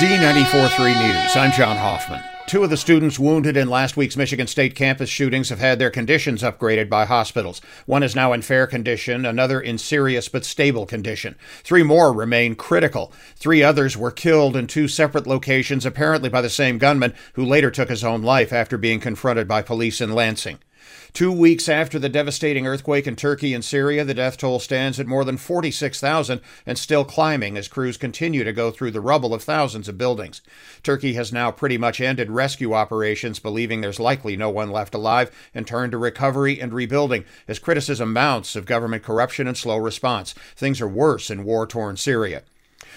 Z94.3 News. I'm John Hoffman. Two of the students wounded in last week's Michigan State campus shootings have had their conditions upgraded by hospitals. One is now in fair condition, another in serious but stable condition. Three more remain critical. Three others were killed in two separate locations, apparently by the same gunman, who later took his own life after being confronted by police in Lansing. Two weeks after the devastating earthquake in Turkey and Syria, the death toll stands at more than 46,000 and still climbing as crews continue to go through the rubble of thousands of buildings. Turkey has now pretty much ended rescue operations, believing there's likely no one left alive, and turned to recovery and rebuilding as criticism mounts of government corruption and slow response. Things are worse in war torn Syria.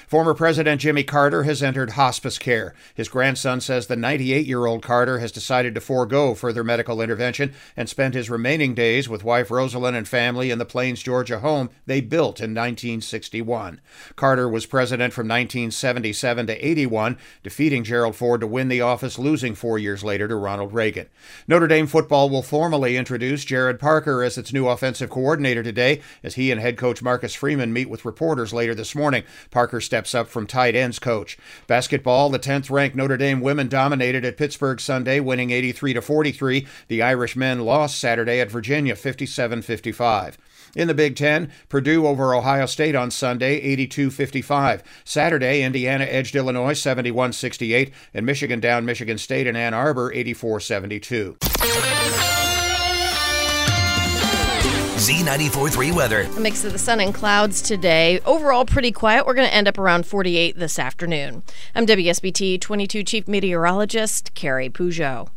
Former President Jimmy Carter has entered hospice care. His grandson says the 98 year old Carter has decided to forego further medical intervention and spend his remaining days with wife Rosalynn and family in the Plains, Georgia home they built in 1961. Carter was president from 1977 to 81, defeating Gerald Ford to win the office, losing four years later to Ronald Reagan. Notre Dame football will formally introduce Gerad Parker as its new offensive coordinator today as he and head coach Marcus Freeman meet with reporters later this morning. Parker steps up from tight ends coach. Basketball, the 10th ranked Notre Dame women dominated at Pittsburgh Sunday, winning 83 to 43. The Irish men lost Saturday at Virginia 57 55. In the Big Ten, Purdue over Ohio State on Sunday, 82 55. Saturday, Indiana edged Illinois 71 68, and Michigan down Michigan State in Ann Arbor 84 72. Z94.3 weather. A mix of the sun and clouds today. Overall, pretty quiet. We're going to end up around 48 this afternoon. I'm WSBT 22 Chief Meteorologist Carrie Peugeot.